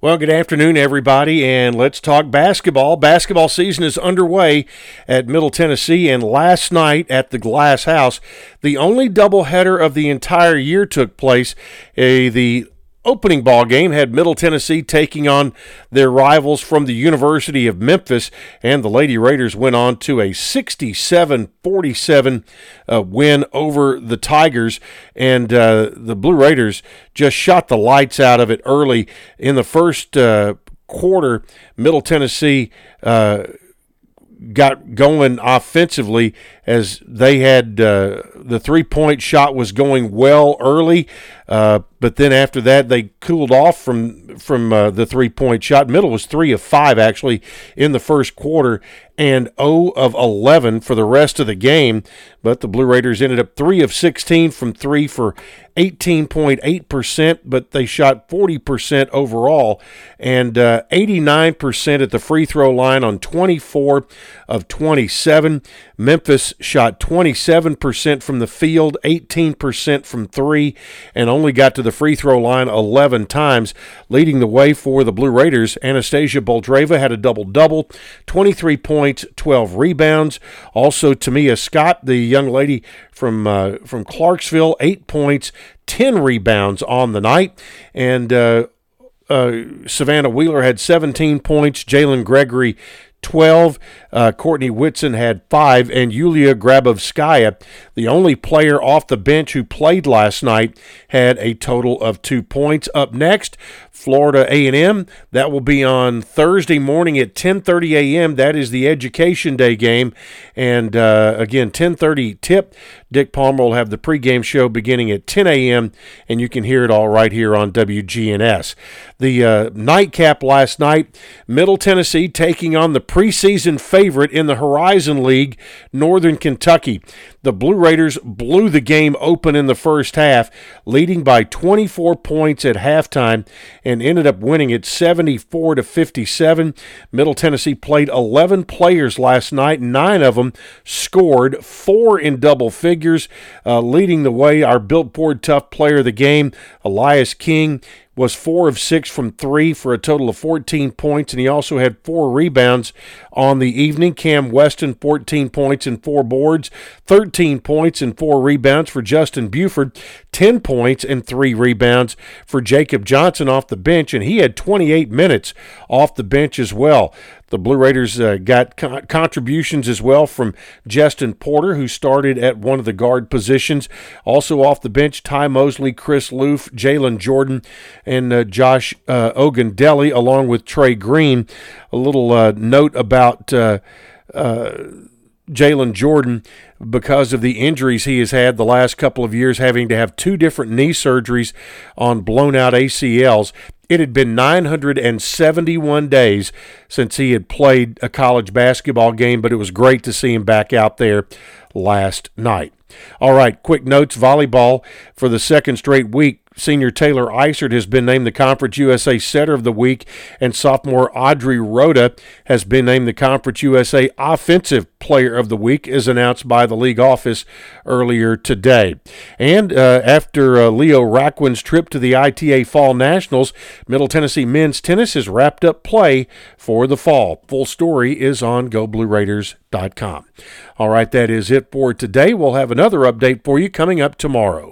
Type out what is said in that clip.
Well, good afternoon, everybody, and let's talk basketball. Basketball season is underway at Middle Tennessee, and last night at the Glass House, the only doubleheader of the entire year took place. A, the opening ball game had Middle Tennessee taking on their rivals from the University of Memphis, and the Lady Raiders went on to a 67 47 uh, win over the Tigers. And uh, the Blue Raiders just shot the lights out of it early in the first uh, quarter. Middle Tennessee uh, got going offensively as they had uh, the three point shot was going well early, uh, but then after that they cooled off from from uh, the three point shot. Middle was three of five actually in the first quarter and 0 of 11 for the rest of the game. But the Blue Raiders ended up 3 of 16 from 3 for 18.8%, but they shot 40% overall and uh, 89% at the free throw line on 24 of 27. Memphis shot 27% from the field, 18% from 3, and only got to the free throw line 11 times, leading the way for the Blue Raiders. Anastasia Boldyreva had a double double, 23 points, 12 rebounds. Also, Tamia Scott, the young lady from uh, from Clarksville, eight points, 10 rebounds on the night, and uh, uh, Savannah Wheeler had 17 points. Jalen Gregory 12. Uh, Courtney Whitson had five, and Yulia Grabovskaya, the only player off the bench who played last night, had a total of two points. Up next, Florida A&M. That will be on Thursday morning at 10:30 a.m. That is the Education Day game, and uh, again 10:30 tip. Dick Palmer will have the pregame show beginning at 10 a.m. and you can hear it all right here on WGNS. The uh, nightcap last night, Middle Tennessee taking on the preseason favorite in the Horizon League, Northern Kentucky. The Blue Raiders blew the game open in the first half, leading by 24 points at halftime and ended up winning it 74 to 57. Middle Tennessee played 11 players last night, 9 of them scored, 4 in double figures, uh, leading the way our Built Ford Tough player of the game, Elias King was four of six from three for a total of 14 points, and he also had four rebounds on the evening. Cam Weston, 14 points and four boards, 13 points and four rebounds for Justin Bufford, 10 points and three rebounds for Jacob Johnson off the bench, and he had 28 minutes off the bench as well. The Blue Raiders uh, got co- contributions as well from Jestin Porter, who started at one of the guard positions. Also off the bench, Ty Mosley, Chris Loofe, Jalen Jordan, and uh, Josh uh, Ogundele, along with Trey Green. A little uh, note about. Uh, uh, Jalen Jordan because of the injuries he has had the last couple of years, having to have two different knee surgeries on blown out ACLs. It had been 971 days since he had played a college basketball game, but it was great to see him back out there last night. All right, quick notes volleyball for the second straight week. Senior Taylor Isert has been named the Conference USA Setter of the Week, and sophomore Audrey Rhoda has been named the Conference USA Offensive Player of the Week, as announced by the league office earlier today. And uh, after uh, Leo Raquin's trip to the ITA Fall Nationals, Middle Tennessee men's tennis has wrapped up play for the fall. Full story is on GoBlueRaiders.com. All right, that is it for today. We'll have another update for you coming up tomorrow.